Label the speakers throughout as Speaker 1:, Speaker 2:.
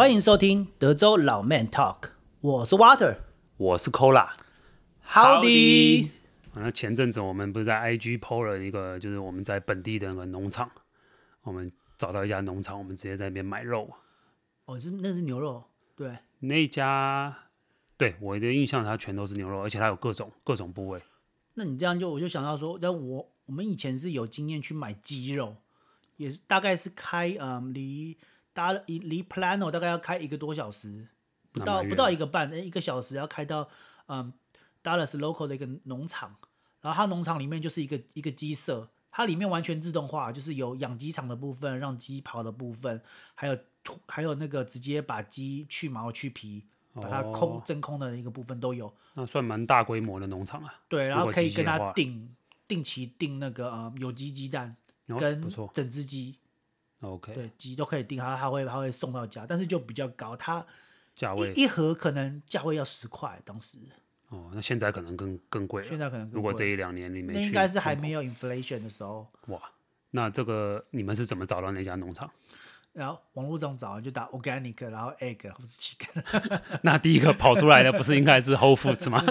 Speaker 1: 欢迎收听德州老 Man Talk，我是 Water，
Speaker 2: 我是 Cola。
Speaker 1: Howdy。
Speaker 2: 那前阵子我们不是在 IG PO 了一个，就是我们在本地的那个农场，我们找到一家农场，我们直接在那边买肉。
Speaker 1: 哦，是那是牛肉，对。
Speaker 2: 那家，对我的印象，它全都是牛肉，而且它有各种各种部位。
Speaker 1: 那你这样就我就想到说，那我我们以前是有经验去买鸡肉，也是大概是开嗯离。搭了离 Plano 大概要开一个多小时，不到不到一个半，一个小时要开到嗯 Dallas local 的一个农场，然后它农场里面就是一个一个鸡舍，它里面完全自动化，就是有养鸡场的部分，让鸡跑的部分，还有还有那个直接把鸡去毛去皮，把它空、哦、真空的一个部分都有。
Speaker 2: 那算蛮大规模的农场啊。
Speaker 1: 对，然后可以跟他订定期订那个呃有机鸡蛋跟整只鸡。
Speaker 2: OK，
Speaker 1: 对，鸡都可以订，它它会它会送到家，但是就比较高，它
Speaker 2: 价位
Speaker 1: 一盒可能价位要十块，当时。
Speaker 2: 哦，那现在可能更更贵。
Speaker 1: 现在可能更贵。
Speaker 2: 如果这一两年里面，那
Speaker 1: 应该是还没有 inflation 的时候。
Speaker 2: 哇，那这个你们是怎么找到那家农场？
Speaker 1: 然后网络上找，就打 organic，然后 egg 或是 chicken。
Speaker 2: 那第一个跑出来的不是应该是 Whole Foods 吗？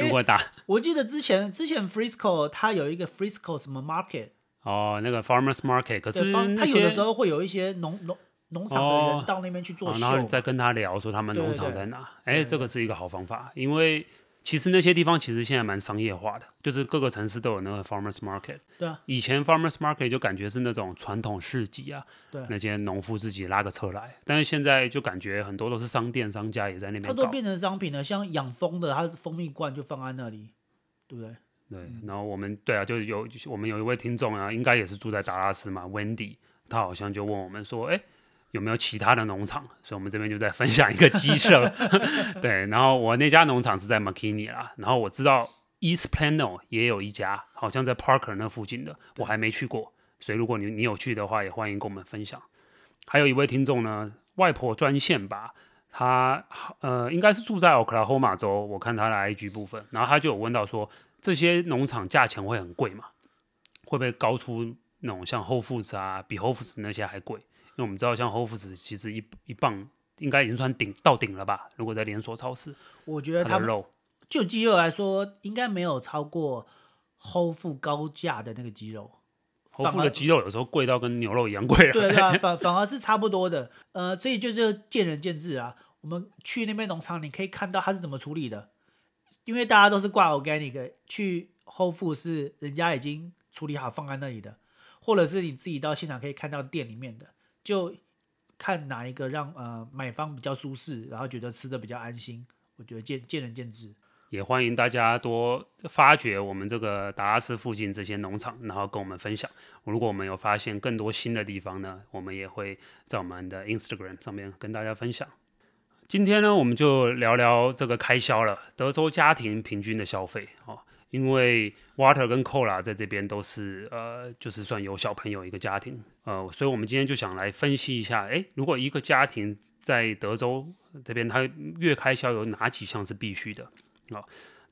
Speaker 2: 如果打，
Speaker 1: 我记得之前之前 Frisco 它有一个 Frisco 什么 market。
Speaker 2: 哦，那个 farmers market，可是
Speaker 1: 他有的时候会有一些农农农场的人到那边去做秀，哦，
Speaker 2: 然后你再跟他聊说他们农场在哪。哎，这个是一个好方法，因为其实那些地方其实现在蛮商业化的，就是各个城市都有那个 farmers market。
Speaker 1: 对啊，
Speaker 2: 以前 farmers market 就感觉是那种传统市集啊，
Speaker 1: 对，
Speaker 2: 那些农夫自己拉个车来，但是现在就感觉很多都是商店商家也在那边，它
Speaker 1: 都变成商品了，像养蜂的，它蜂蜜罐就放在那里，对不对？
Speaker 2: 对，然后我们对啊，就是有我们有一位听众啊，应该也是住在达拉斯嘛，Wendy，他好像就问我们说，哎，有没有其他的农场？所以我们这边就在分享一个鸡舍。对，然后我那家农场是在 McKinney 啦，然后我知道 East Plano 也有一家，好像在 Parker 那附近的，我还没去过，所以如果你你有去的话，也欢迎跟我们分享。还有一位听众呢，外婆专线吧，他呃应该是住在 Oklahoma 州，我看他的 IG 部分，然后他就有问到说。这些农场价钱会很贵嘛？会不会高出那种像 Whole Foods 啊，比 Whole Foods 那些还贵？因为我们知道，像 Whole Foods 其实一一磅应该已经算顶到顶了吧？如果在连锁超市，
Speaker 1: 我觉得它的肉就鸡肉来说，应该没有超过 Whole Foods 高价的那个鸡肉。
Speaker 2: Whole Foods 的鸡肉有时候贵到跟牛肉一样贵啊。
Speaker 1: 对啊，反反而是差不多的。呃，所以就是见仁见智啊。我们去那边农场，你可以看到它是怎么处理的。因为大家都是挂 organic 去 Whole Foods 是人家已经处理好放在那里的，或者是你自己到现场可以看到店里面的，就看哪一个让呃买方比较舒适，然后觉得吃的比较安心。我觉得见见仁见智，
Speaker 2: 也欢迎大家多发掘我们这个达拉斯附近这些农场，然后跟我们分享。如果我们有发现更多新的地方呢，我们也会在我们的 Instagram 上面跟大家分享。今天呢，我们就聊聊这个开销了。德州家庭平均的消费哦，因为 Water 跟 Cola 在这边都是呃，就是算有小朋友一个家庭，呃，所以我们今天就想来分析一下，诶，如果一个家庭在德州这边，它月开销有哪几项是必须的啊？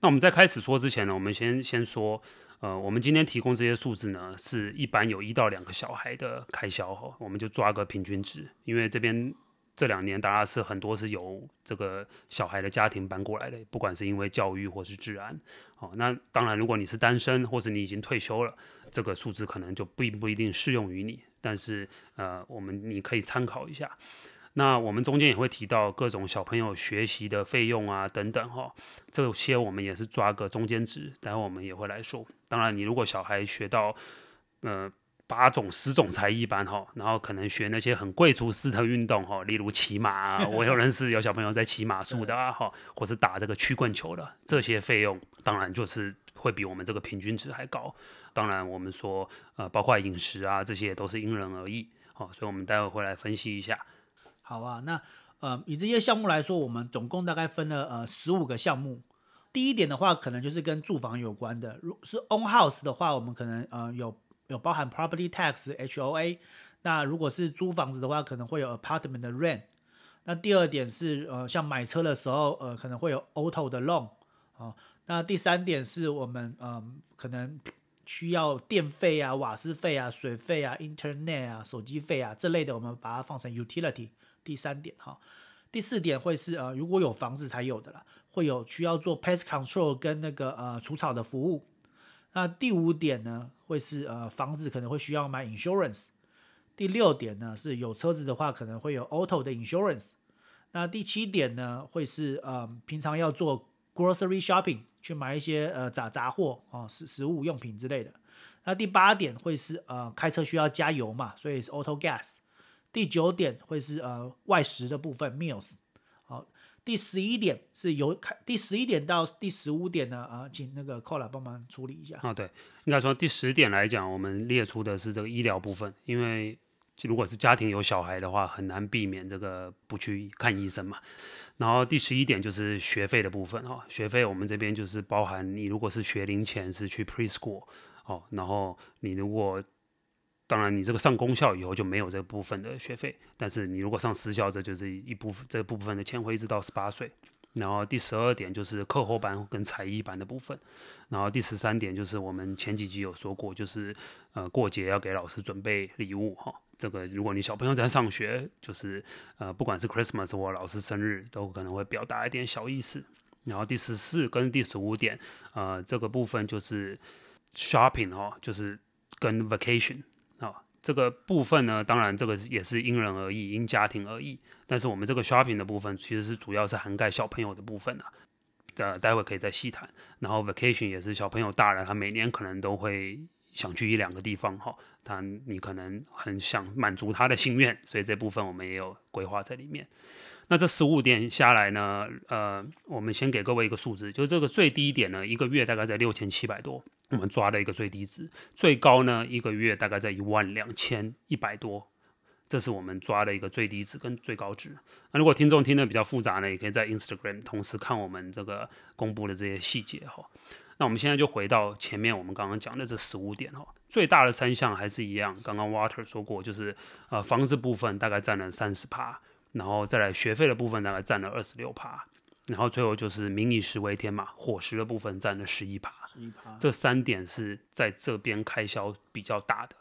Speaker 2: 那我们在开始说之前呢，我们先先说，呃，我们今天提供这些数字呢，是一般有一到两个小孩的开销哈，我们就抓个平均值，因为这边。这两年，达拉斯很多是由这个小孩的家庭搬过来的，不管是因为教育或是治安。哦，那当然，如果你是单身或是你已经退休了，这个数字可能就并不一定适用于你。但是，呃，我们你可以参考一下。那我们中间也会提到各种小朋友学习的费用啊等等哈，这些我们也是抓个中间值，待会我们也会来说。当然，你如果小孩学到，呃。八种、十种才艺班哈，然后可能学那些很贵族式的运动哈，例如骑马啊，我有认识有小朋友在骑马术的啊 哈，或是打这个曲棍球的，这些费用当然就是会比我们这个平均值还高。当然我们说呃，包括饮食啊这些都是因人而异，好，所以我们待会会来分析一下。
Speaker 1: 好啊，那呃以这些项目来说，我们总共大概分了呃十五个项目。第一点的话，可能就是跟住房有关的，如是 own house 的话，我们可能呃有。有包含 property tax HOA，那如果是租房子的话，可能会有 apartment 的 rent。那第二点是呃，像买车的时候，呃，可能会有 auto 的 loan 啊。那第三点是我们嗯、呃，可能需要电费啊、瓦斯费啊、水费啊、internet 啊、手机费啊这类的，我们把它放成 utility 第三点哈，第四点会是呃如果有房子才有的啦，会有需要做 pest control 跟那个呃除草的服务。那第五点呢，会是呃房子可能会需要买 insurance。第六点呢，是有车子的话可能会有 auto 的 insurance。那第七点呢，会是呃平常要做 grocery shopping 去买一些呃杂杂货啊食食物用品之类的。那第八点会是呃开车需要加油嘛，所以是 auto gas。第九点会是呃外食的部分 meals。好第十一点是由开，第十一点到第十五点呢，啊，请那个 Cola 帮忙处理一下。
Speaker 2: 啊，对，应该说第十点来讲，我们列出的是这个医疗部分，因为如果是家庭有小孩的话，很难避免这个不去看医生嘛。然后第十一点就是学费的部分哈，学费我们这边就是包含你如果是学龄前是去 preschool 哦，然后你如果当然，你这个上公校以后就没有这部分的学费，但是你如果上私校，这就是一部分这部分的钱会一直到十八岁。然后第十二点就是课后班跟才艺班的部分。然后第十三点就是我们前几集有说过，就是呃过节要给老师准备礼物哈。这个如果你小朋友在上学，就是呃不管是 Christmas 或老师生日，都可能会表达一点小意思。然后第十四跟第十五点，呃这个部分就是 shopping 哈，就是跟 vacation。这个部分呢，当然这个也是因人而异，因家庭而异。但是我们这个 shopping 的部分，其实是主要是涵盖小朋友的部分啊。呃，待会可以再细谈。然后 vacation 也是小朋友大了，他每年可能都会想去一两个地方哈。他你可能很想满足他的心愿，所以这部分我们也有规划在里面。那这十五点下来呢，呃，我们先给各位一个数字，就是这个最低点呢，一个月大概在六千七百多。我们抓的一个最低值，最高呢一个月大概在一万两千一百多，这是我们抓的一个最低值跟最高值。那如果听众听得比较复杂呢，也可以在 Instagram 同时看我们这个公布的这些细节哈。那我们现在就回到前面我们刚刚讲的这十五点哈，最大的三项还是一样，刚刚 Water 说过，就是呃房子部分大概占了三十趴，然后再来学费的部分大概占了二十六趴。然后最后就是民以食为天嘛，伙食的部分占了十一趴，这三点是在这边开销比较大的。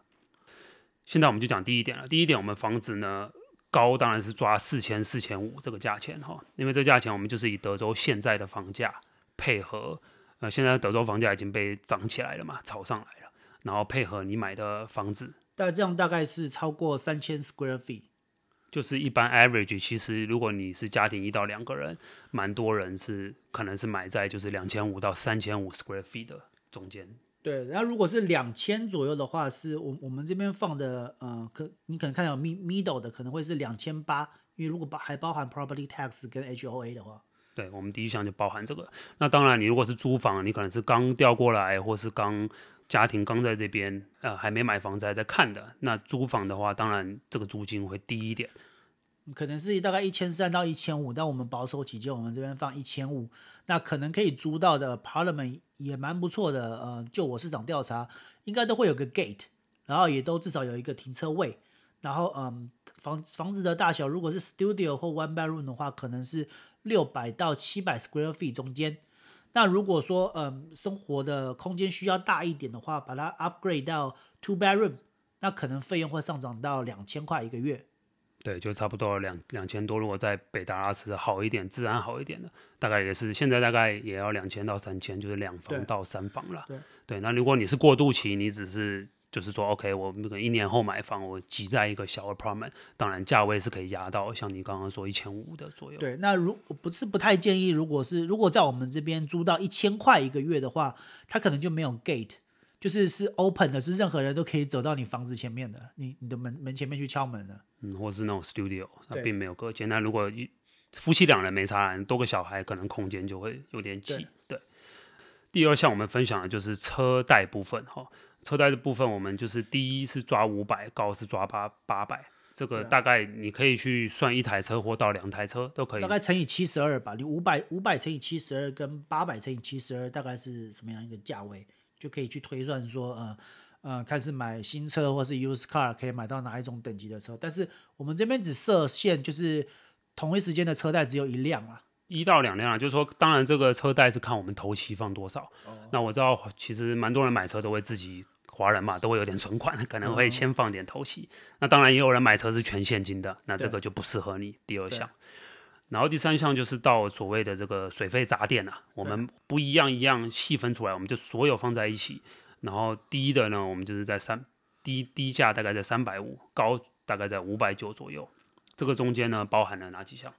Speaker 2: 现在我们就讲第一点了。第一点，我们房子呢高当然是抓四千四千五这个价钱哈，因为这价钱我们就是以德州现在的房价配合，呃，现在德州房价已经被涨起来了嘛，炒上来了，然后配合你买的房子，
Speaker 1: 但这样大概是超过三千 square feet。
Speaker 2: 就是一般 average，其实如果你是家庭一到两个人，蛮多人是可能是买在就是两千五到三千五 square feet 的中间。
Speaker 1: 对，然后如果是两千左右的话，是我我们这边放的，呃，可你可能看到 middle 的可能会是两千八，因为如果包还包含 property tax 跟 HOA 的话，
Speaker 2: 对，我们第一项就包含这个。那当然，你如果是租房，你可能是刚调过来，或是刚。家庭刚在这边，呃，还没买房子还在看的，那租房的话，当然这个租金会低一点，
Speaker 1: 可能是大概一千三到一千五，但我们保守起见，我们这边放一千五，那可能可以租到的 apartment 也蛮不错的，呃，就我市场调查，应该都会有个 gate，然后也都至少有一个停车位，然后嗯，房房子的大小如果是 studio 或 one bedroom 的话，可能是六百到七百 square feet 中间。那如果说，嗯，生活的空间需要大一点的话，把它 upgrade 到 two bedroom，那可能费用会上涨到两千块一个月。
Speaker 2: 对，就差不多两两千多。如果在北达拉斯好一点，治安好一点的，大概也是现在大概也要两千到三千，就是两房到三房了。
Speaker 1: 对，
Speaker 2: 对，那如果你是过渡期，你只是。就是说，OK，我那个一年后买房，我挤在一个小 apartment，当然价位是可以压到像你刚刚说一千五的左右。
Speaker 1: 对，那如不是不太建议，如果是如果在我们这边租到一千块一个月的话，它可能就没有 gate，就是是 open 的，是任何人都可以走到你房子前面的，你你的门门前面去敲门的。
Speaker 2: 嗯，或是那种 studio，它并没有隔间。那如果一夫妻两人没差人，多个小孩，可能空间就会有点挤。对。对。第二项我们分享的就是车贷部分，哈。车贷的部分，我们就是第一是抓五百，高是抓八八百，这个大概你可以去算一台车或到两台车都可以。
Speaker 1: 大概乘以七十二吧，你五百五百乘以七十二跟八百乘以七十二大概是什么样一个价位，就可以去推算说，呃呃，看是买新车或是 used car 可以买到哪一种等级的车。但是我们这边只设限，就是同一时间的车贷只有一辆啊。
Speaker 2: 一到两辆，就是说，当然这个车贷是看我们头期放多少。哦、那我知道，其实蛮多人买车都会自己华人嘛，都会有点存款，可能会先放点头期。嗯、那当然也有人买车是全现金的，那这个就不适合你。第二项，然后第三项就是到所谓的这个水费杂电啊，我们不一样一样细分出来，我们就所有放在一起。然后低的呢，我们就是在三低低价大概在三百五，高大概在五百九左右。这个中间呢，包含了哪几项？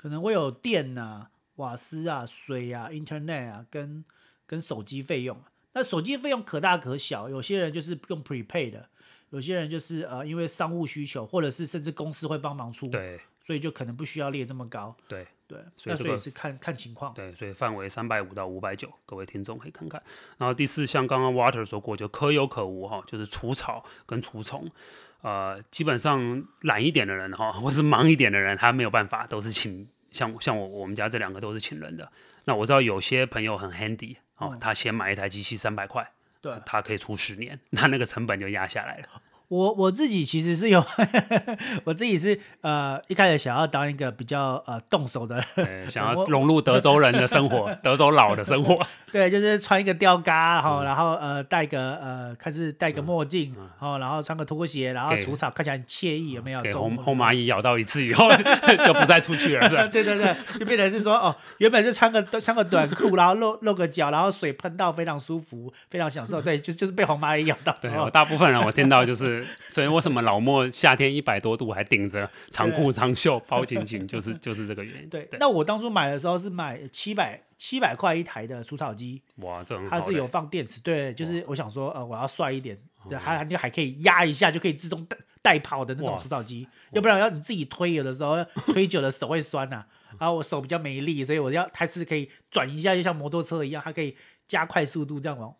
Speaker 1: 可能会有电啊、瓦斯啊、水啊、Internet 啊，跟跟手机费用。那手机费用可大可小，有些人就是用 prepaid 的，有些人就是呃因为商务需求，或者是甚至公司会帮忙出，
Speaker 2: 对，
Speaker 1: 所以就可能不需要列这么高。
Speaker 2: 对
Speaker 1: 对，
Speaker 2: 所以、这个、
Speaker 1: 那所以是看看情况。
Speaker 2: 对，所以范围三百五到五百九，各位听众可以看看。然后第四像，刚刚 Water 说过，就可有可无哈，就是除草跟除虫。呃，基本上懒一点的人哈，或是忙一点的人，他没有办法，都是请像像我我们家这两个都是请人的。那我知道有些朋友很 handy 哦，他先买一台机器三百块，对，他可以出十年，那那个成本就压下来了。
Speaker 1: 我我自己其实是有，我自己是呃一开始想要当一个比较呃动手的，
Speaker 2: 想要融入德州人的生活，德州佬的生活。
Speaker 1: 对，就是穿一个吊嘎，然后然后呃戴个呃开始戴个墨镜，然后然后穿个拖鞋，然后除草看起来很惬意，有没有？
Speaker 2: 给红红蚂蚁咬到一次以后就不再出去了，是吧？
Speaker 1: 对对对，就变成是说哦，原本是穿个穿个短裤，然后露露个脚，然后水喷到非常舒服，非常享受。对，就就是被红蚂蚁咬到。
Speaker 2: 对，我大部分人我听到就是。所以为什么老莫夏天一百多度还顶着长裤长袖包紧紧，就是就是这个原因。
Speaker 1: 对，对，那我当初买的时候是买七百七百块一台的除草机，
Speaker 2: 哇，这
Speaker 1: 它是有放电池，对，就是我想说，呃，我要帅一点，这还就还可以压一下就可以自动带带跑的那种除草机，要不然要你自己推，有的时候推久了手会酸呐、啊，然后我手比较没力，所以我要它是可以转一下，就像摩托车一样，它可以加快速度这样往。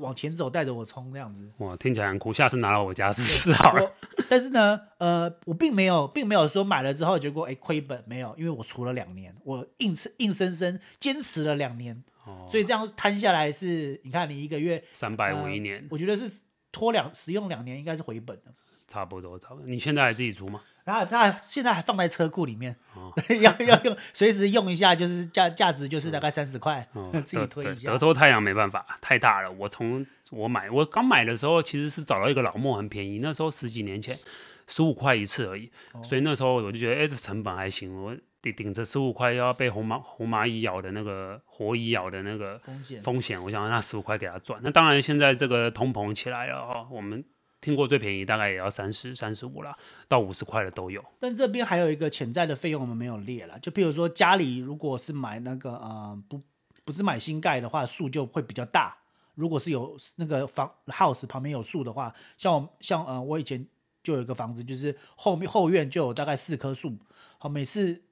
Speaker 1: 往前走，带着我冲，这样子。
Speaker 2: 哇，听起来很酷，下次拿到我家试试好了。
Speaker 1: 但是呢，呃，我并没有，并没有说买了之后结果哎亏本，没有，因为我除了两年，我硬吃硬生生坚持了两年，哦，所以这样摊下来是，你看你一个月
Speaker 2: 三百五一年，呃，
Speaker 1: 我觉得是拖两使用两年应该是回本的。
Speaker 2: 差不多，差不多。你现在还自己租吗？
Speaker 1: 然后他现在还放在车库里面，哦、要要用，随时用一下，就是价价值就是大概三十块，哦、自己推一下。
Speaker 2: 德州太阳没办法，太大了。我从我买，我刚买的时候其实是找到一个老莫很便宜，那时候十几年前，十五块一次而已。哦、所以那时候我就觉得，哎，这成本还行。我顶顶着十五块要被红蚂红蚂蚁咬的那个活蚁咬的那个风险风险，我想那十五块给他赚。那当然现在这个通膨起来了哦，我们。听过最便宜大概也要三十三十五啦，到五十块的都有。
Speaker 1: 但这边还有一个潜在的费用我们没有列了，就譬如说家里如果是买那个呃不不是买新盖的话，树就会比较大。如果是有那个房 house 旁边有树的话，像我像呃我以前就有一个房子，就是后面后院就有大概四棵树，好，每次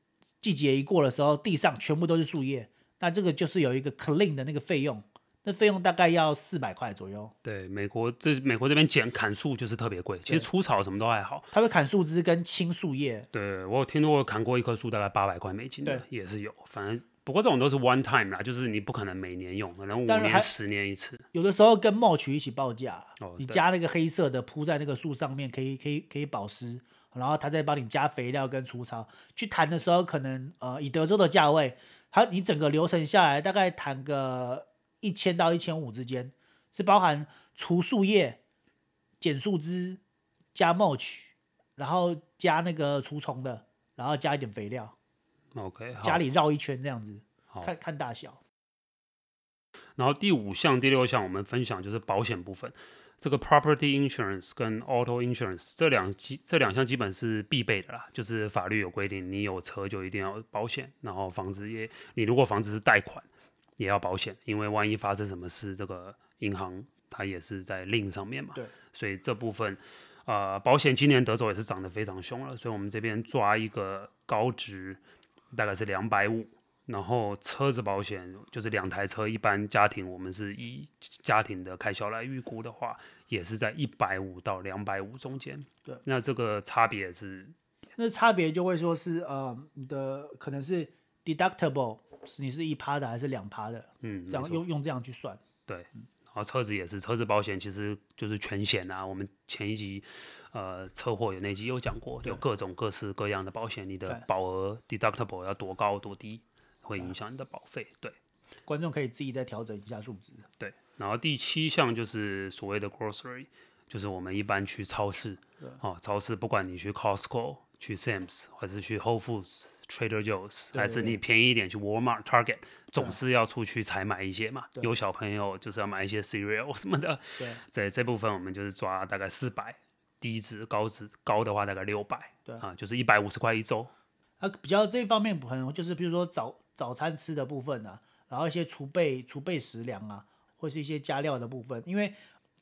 Speaker 1: 季节一过的时候，地上全部都是树叶，那这个就是有一个 clean 的那个费用。那费用大概要四百块左右。
Speaker 2: 对，美国这美国这边剪砍树就是特别贵，其实除草什么都还好。
Speaker 1: 他会砍树枝跟清树叶。
Speaker 2: 对，我有听说过砍过一棵树大概八百块美金的，也是有。反正不过这种都是 one time 啦，就是你不可能每年用，可能五年、十年一次。
Speaker 1: 有的时候跟 mulch 一起报价，哦，你加那个黑色的铺在那个树上面，可以可以可以保湿，然后他再帮你加肥料跟除草。去谈的时候，可能呃以德州的价位，它你整个流程下来大概谈个。一千到一千五之间，是包含除树叶、减树枝、加 mulch，然后加那个除虫的，然后加一点肥料。
Speaker 2: OK，
Speaker 1: 家里绕一圈这样子，看看大小。
Speaker 2: 然后第五项、第六项我们分享就是保险部分。这个 property insurance 跟 auto insurance 这两基这两项基本是必备的啦，就是法律有规定，你有车就一定要保险。然后房子也，你如果房子是贷款。也要保险，因为万一发生什么事，这个银行它也是在 lien 上面嘛。对。所以这部分，呃，保险今年德州也是涨得非常凶了，所以我们这边抓一个高值，大概是两百五。然后车子保险就是两台车，一般家庭我们是以家庭的开销来预估的话，也是在一百五到两百五中间。对。那这个差别是？
Speaker 1: 那差别就会说是呃，你的可能是 deductible。你是一趴的还是两趴的？嗯，这样用用这样去算。
Speaker 2: 对，然后车子也是，车子保险其实就是全险啊。我们前一集呃车祸有那集有讲过，有各种各式各样的保险，你的保额 deductible 要多高多低，会影响你的保费。对，
Speaker 1: 观众可以自己再调整一下数值。
Speaker 2: 对，然后第七项就是所谓的 grocery，就是我们一般去超市，哦，超市不管你去 Costco、去 Sam's，或者是去 Whole Foods、Trader Joe's，还是你便宜一点去 Walmart、Target，总是要出去采买一些嘛。有小朋友就是要买一些 cereal 什么的。对，在这部分我们就是抓大概四百，低值、高值高的话大概六百。对啊，就是一百五十块一周。
Speaker 1: 啊，比较这一方面可能就是比如说早早餐吃的部分啊，然后一些储备储备食粮啊。或是一些加料的部分，因为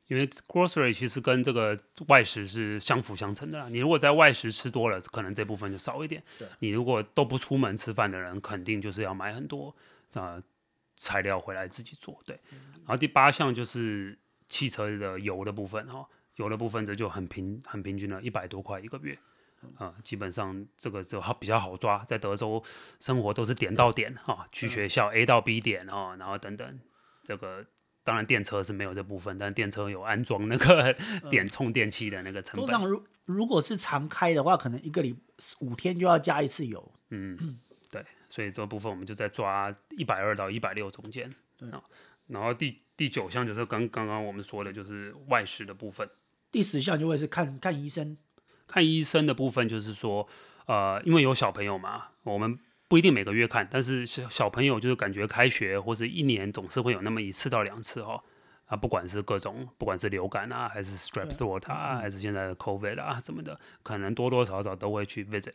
Speaker 2: 因为 grocery 其实跟这个外食是相辅相成的啦。你如果在外食吃多了，可能这部分就少一点。对你如果都不出门吃饭的人，肯定就是要买很多啊、呃、材料回来自己做。对，嗯、然后第八项就是汽车的油的部分哈，油的部分这就很平很平均了，一百多块一个月啊、呃，基本上这个就好比较好抓，在德州生活都是点到点哈、啊，去学校 A 到 B 点啊，然后等等这个。当然，电车是没有这部分，但电车有安装那个 点充电器的那个成本。通
Speaker 1: 常如如果是常开的话，可能一个礼五天就要加一次油。
Speaker 2: 嗯，对，所以这部分我们就在抓一百二到一百六中间。对，然后第第九项就是刚刚刚我们说的，就是外食的部分。
Speaker 1: 第十项就会是看看医生。
Speaker 2: 看医生的部分就是说，呃，因为有小朋友嘛，我们。不一定每个月看，但是小小朋友就是感觉开学或者一年总是会有那么一次到两次哈、哦，啊，不管是各种，不管是流感啊，还是 strep throat 啊，还是现在的 covid 啊什么的，可能多多少少都会去 visit。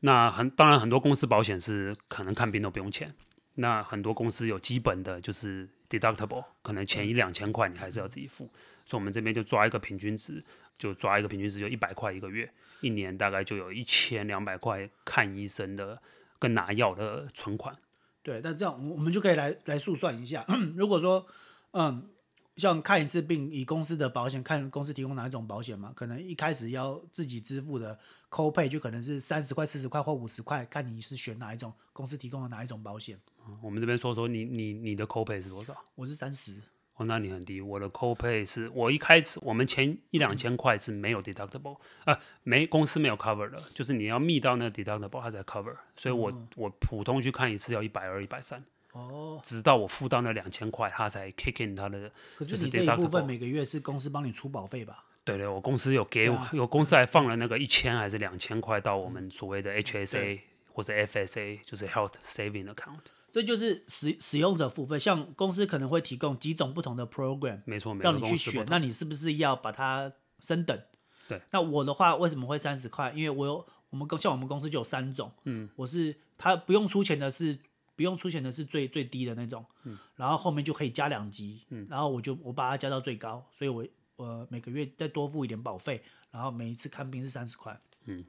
Speaker 2: 那很当然很多公司保险是可能看病都不用钱，那很多公司有基本的就是 deductible，可能前一两千块你还是要自己付，所以我们这边就抓一个平均值，就抓一个平均值就一百块一个月，一年大概就有一千两百块看医生的。跟拿药的存款，
Speaker 1: 对，那这样我们就可以来来速算一下。如果说，嗯，像看一次病，以公司的保险，看公司提供哪一种保险嘛，可能一开始要自己支付的 copay 就可能是三十块、四十块或五十块，看你是选哪一种公司提供的哪一种保险。
Speaker 2: 嗯，我们这边说说你你你的 copay 是多少？
Speaker 1: 我是三十。
Speaker 2: 哦，那你很低。我的 copay 是我一开始，我们前一两千块是没有 deductible，啊、呃，没公司没有 cover 的，就是你要密到那个 deductible，它才 cover。所以我、嗯、我普通去看一次要一百二、一百三。哦。直到我付到那两千块，它才 kick in 它的。
Speaker 1: 可是你这一部分每个月是公司帮你出保费吧？
Speaker 2: 对对，我公司有给我，啊、有公司还放了那个一千还是两千块到我们所谓的 HSA、嗯、或者 FSA，就是 Health Saving Account。
Speaker 1: 这就是使使用者付费，像公司可能会提供几种不同的 program，
Speaker 2: 没错，
Speaker 1: 让你去选。那你是不是要把它升等？
Speaker 2: 对。
Speaker 1: 那我的话为什么会三十块？因为我有我们公像我们公司就有三种，嗯，我是他不用出钱的是不用出钱的是最最低的那种，嗯，然后后面就可以加两级，嗯，然后我就我把它加到最高，所以我我每个月再多付一点保费，然后每一次看病是三十块，
Speaker 2: 嗯，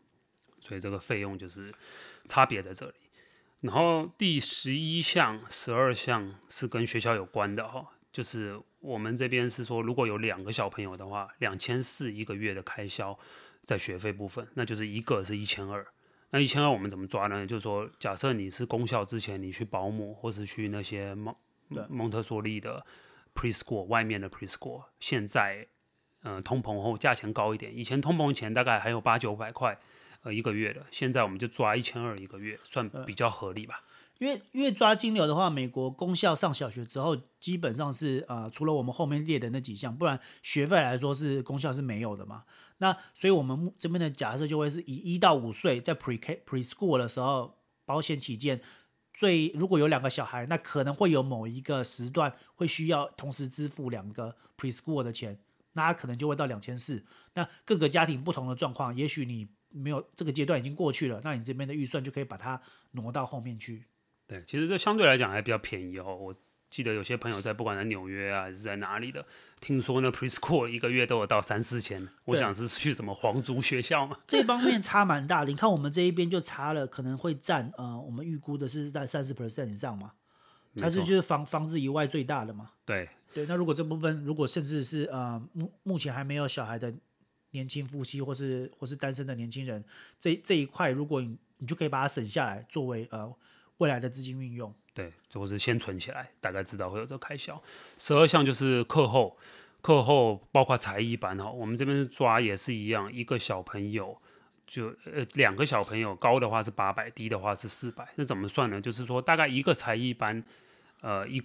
Speaker 2: 所以这个费用就是差别在这里。然后第十一项、十二项是跟学校有关的哈，就是我们这边是说，如果有两个小朋友的话，两千四一个月的开销在学费部分，那就是一个是一千二。那一千二我们怎么抓呢？就是说，假设你是公校之前你去保姆，或是去那些蒙蒙特梭利的 preschool 外面的 preschool，现在嗯、呃、通膨后价钱高一点，以前通膨前大概还有八九百块。呃，一个月的，现在我们就抓一千二一个月，算比较合理吧。
Speaker 1: 因为因为抓金流的话，美国公校上小学之后，基本上是呃，除了我们后面列的那几项，不然学费来说是公校是没有的嘛。那所以我们这边的假设就会是以一到五岁在 pre K preschool 的时候，保险起见，最如果有两个小孩，那可能会有某一个时段会需要同时支付两个 preschool 的钱，那可能就会到两千四。那各个家庭不同的状况，也许你。没有这个阶段已经过去了，那你这边的预算就可以把它挪到后面去。
Speaker 2: 对，其实这相对来讲还比较便宜哦。我记得有些朋友在不管在纽约啊还是在哪里的，听说呢 preschool 一个月都有到三四千。我想是去什么皇族学校嘛？
Speaker 1: 这方面差蛮大的。你看我们这一边就差了，可能会占呃，我们预估的是在三十 percent 以上嘛。它是就是房房子以外最大的嘛。
Speaker 2: 对
Speaker 1: 对，那如果这部分如果甚至是呃目目前还没有小孩的。年轻夫妻或是或是单身的年轻人，这这一块，如果你你就可以把它省下来，作为呃未来的资金运用。
Speaker 2: 对，或是先存起来，大概知道会有这个开销。十二项就是课后，课后包括才艺班哈，我们这边抓也是一样，一个小朋友就呃两个小朋友，高的话是八百，低的话是四百。那怎么算呢？就是说大概一个才艺班，呃一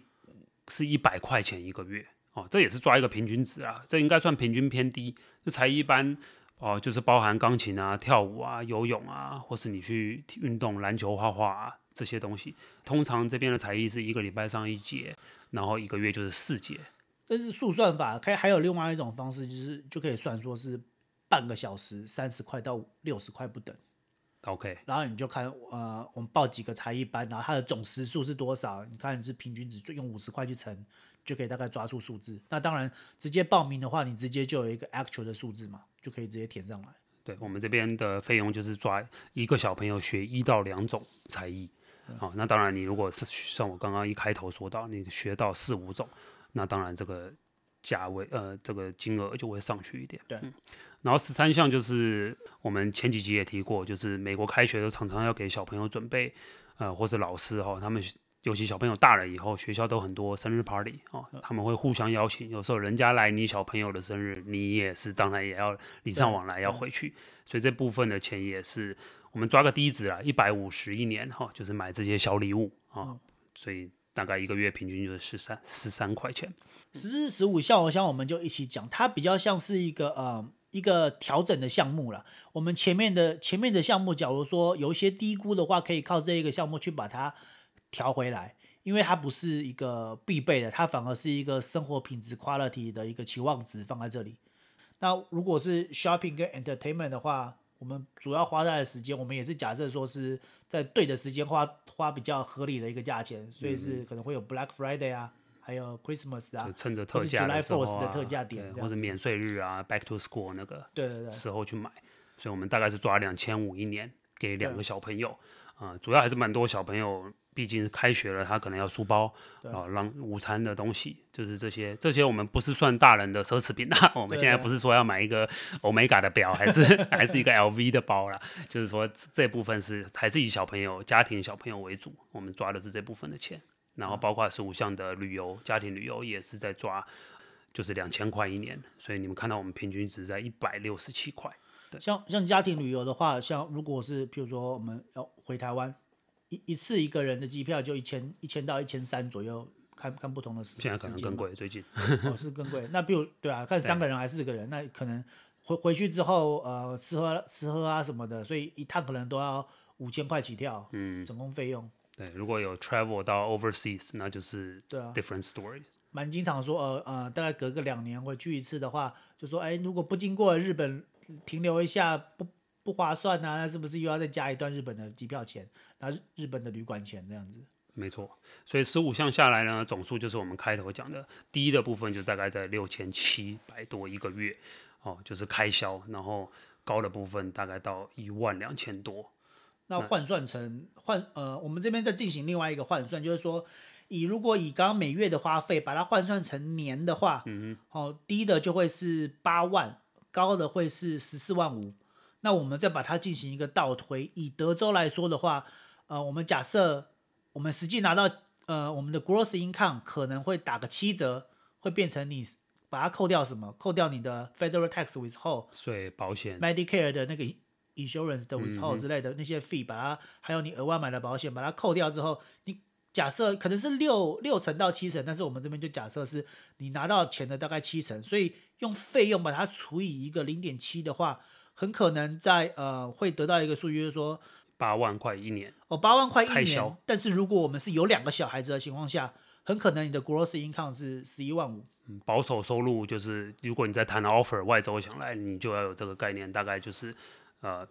Speaker 2: 是一百块钱一个月。哦，这也是抓一个平均值啊，这应该算平均偏低。这才艺班哦，就是包含钢琴啊、跳舞啊、游泳啊，或是你去运动篮球、画画啊这些东西。通常这边的才艺是一个礼拜上一节，然后一个月就是四节。
Speaker 1: 这是速算法，可以还有另外一种方式，就是就可以算说是半个小时三十块到六十块不等。
Speaker 2: OK，
Speaker 1: 然后你就看呃，我们报几个才艺班，然后它的总时数是多少？你看是平均值，用五十块去乘，就可以大概抓出数字。那当然，直接报名的话，你直接就有一个 actual 的数字嘛，就可以直接填上来。
Speaker 2: 对，我们这边的费用就是抓一个小朋友学一到两种才艺。好、哦，那当然你如果是像我刚刚一开头说到，你学到四五种，那当然这个价位呃这个金额就会上去一点。
Speaker 1: 对。
Speaker 2: 嗯然后十三项就是我们前几集也提过，就是美国开学都常常要给小朋友准备，呃，或者老师哈、哦，他们尤其小朋友大了以后，学校都很多生日 party 哦，他们会互相邀请，有时候人家来你小朋友的生日，你也是当然也要礼尚往来要回去，所以这部分的钱也是我们抓个低值啦，一百五十一年哈、哦，就是买这些小礼物啊、哦，所以大概一个月平均就是十三十三块钱。
Speaker 1: 十四十五项，我想我们就一起讲，它比较像是一个呃。一个调整的项目了。我们前面的前面的项目，假如说有一些低估的话，可以靠这一个项目去把它调回来，因为它不是一个必备的，它反而是一个生活品质 quality 的一个期望值放在这里。那如果是 shopping 跟 entertainment 的话，我们主要花在的时间，我们也是假设说是在对的时间花花比较合理的一个价钱，所以是可能会有 Black Friday 啊。还有 Christmas 啊，
Speaker 2: 就趁着特价的时候、啊、
Speaker 1: July 4th 的特价点，
Speaker 2: 或者免税日啊，Back to School 那个
Speaker 1: 对对对
Speaker 2: 时候去买，所以我们大概是抓两千五一年给两个小朋友，啊、呃，主要还是蛮多小朋友，毕竟开学了，他可能要书包啊，让、呃、午餐的东西，就是这些这些我们不是算大人的奢侈品啊，我们现在不是说要买一个 Omega 的表，还是还是一个 LV 的包啦，就是说这部分是还是以小朋友家庭小朋友为主，我们抓的是这部分的钱。然后包括十五项的旅游，家庭旅游也是在抓，就是两千块一年，所以你们看到我们平均值在一百六十七块。对，
Speaker 1: 像像家庭旅游的话，像如果是譬如说我们要回台湾，一一次一个人的机票就一千一千到一千三左右，看看不同的时
Speaker 2: 现在可能更贵，最近
Speaker 1: 哦是更贵。那比如对啊，看三个人还是四个人，那可能回回去之后呃吃喝吃喝啊什么的，所以一趟可能都要五千块起跳，嗯，总共费用。
Speaker 2: 对，如果有 travel 到 overseas，那就是对啊，different story。
Speaker 1: 蛮经常说，呃呃，大概隔个两年会去一次的话，就说，哎，如果不经过日本停留一下，不不划算呐、啊，那是不是又要再加一段日本的机票钱，那日本的旅馆钱这样子？
Speaker 2: 没错，所以十五项下来呢，总数就是我们开头讲的低的部分，就大概在六千七百多一个月，哦，就是开销，然后高的部分大概到一万两千多。
Speaker 1: 那换算成换呃，我们这边再进行另外一个换算，就是说，以如果以刚刚每月的花费把它换算成年的话，嗯哦，低的就会是八万，高的会是十四万五。那我们再把它进行一个倒推，以德州来说的话，呃，我们假设我们实际拿到呃我们的 gross income 可能会打个七折，会变成你把它扣掉什么？扣掉你的 federal tax withhold
Speaker 2: 税、保险、
Speaker 1: Medicare 的那个。insurance 的 withhold 之类的那些 fee，把它还有你额外买的保险，把它扣掉之后，你假设可能是六六成到七成，但是我们这边就假设是你拿到钱的大概七成，所以用费用把它除以一个零点七的话，很可能在呃会得到一个数据，就是说
Speaker 2: 八万块一年
Speaker 1: 哦，八万块一年。但是如果我们是有两个小孩子的情况下，很可能你的 gross income 是十一万五。
Speaker 2: 保守收入就是如果你在谈 offer 外周想来，你就要有这个概念，大概就是。呃，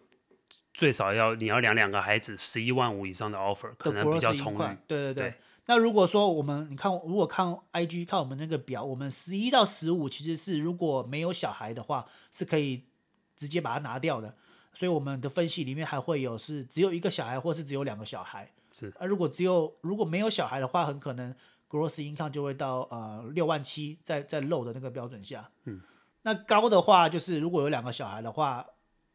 Speaker 2: 最少要你要两两个孩子，十一万五以上的 offer 可能比较充裕。
Speaker 1: 对对对。对那如果说我们你看，如果看 IG 看我们那个表，我们十一到十五其实是如果没有小孩的话，是可以直接把它拿掉的。所以我们的分析里面还会有是只有一个小孩，或是只有两个小孩。
Speaker 2: 是。
Speaker 1: 啊如果只有如果没有小孩的话，很可能 gross income 就会到呃六万七，在在 low 的那个标准下。嗯。那高的话，就是如果有两个小孩的话。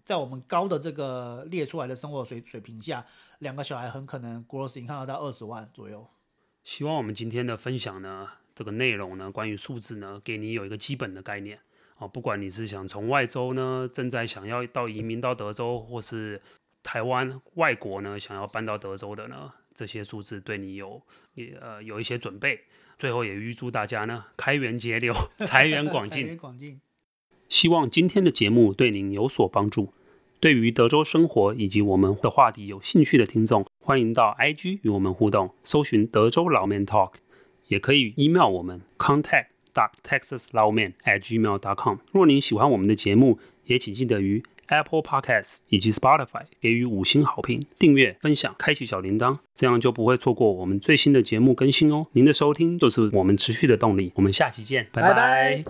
Speaker 1: 在我们高的这个列出来的生活水水平下，两个小孩很可能 gross income 到二十万左右。
Speaker 2: 希望我们今天的分享呢，这个内容呢，关于数字呢，给你有一个基本的概念哦。不管你是想从外州呢，正在想要到移民到德州，或是台湾外国呢，想要搬到德州的呢，这些数字对你有也呃有一些准备最后也预祝大家呢开源节流，财源广进。
Speaker 1: 财源广进。
Speaker 2: 希望今天的节目对您有所帮助。对于德州生活以及我们的话题有兴趣的听众，欢迎到 IG 与我们互动，搜寻德州老 man talk，也可以 email 我们 contact dot texas lawman at gmail dot com。若您喜欢我们的节目，也请记得于 Apple Podcasts 以及 Spotify 给予五星好评、订阅、分享、开启小铃铛，这样就不会错过我们最新的节目更新哦。您的收听就是我们持续的动力。我们下期见，拜拜。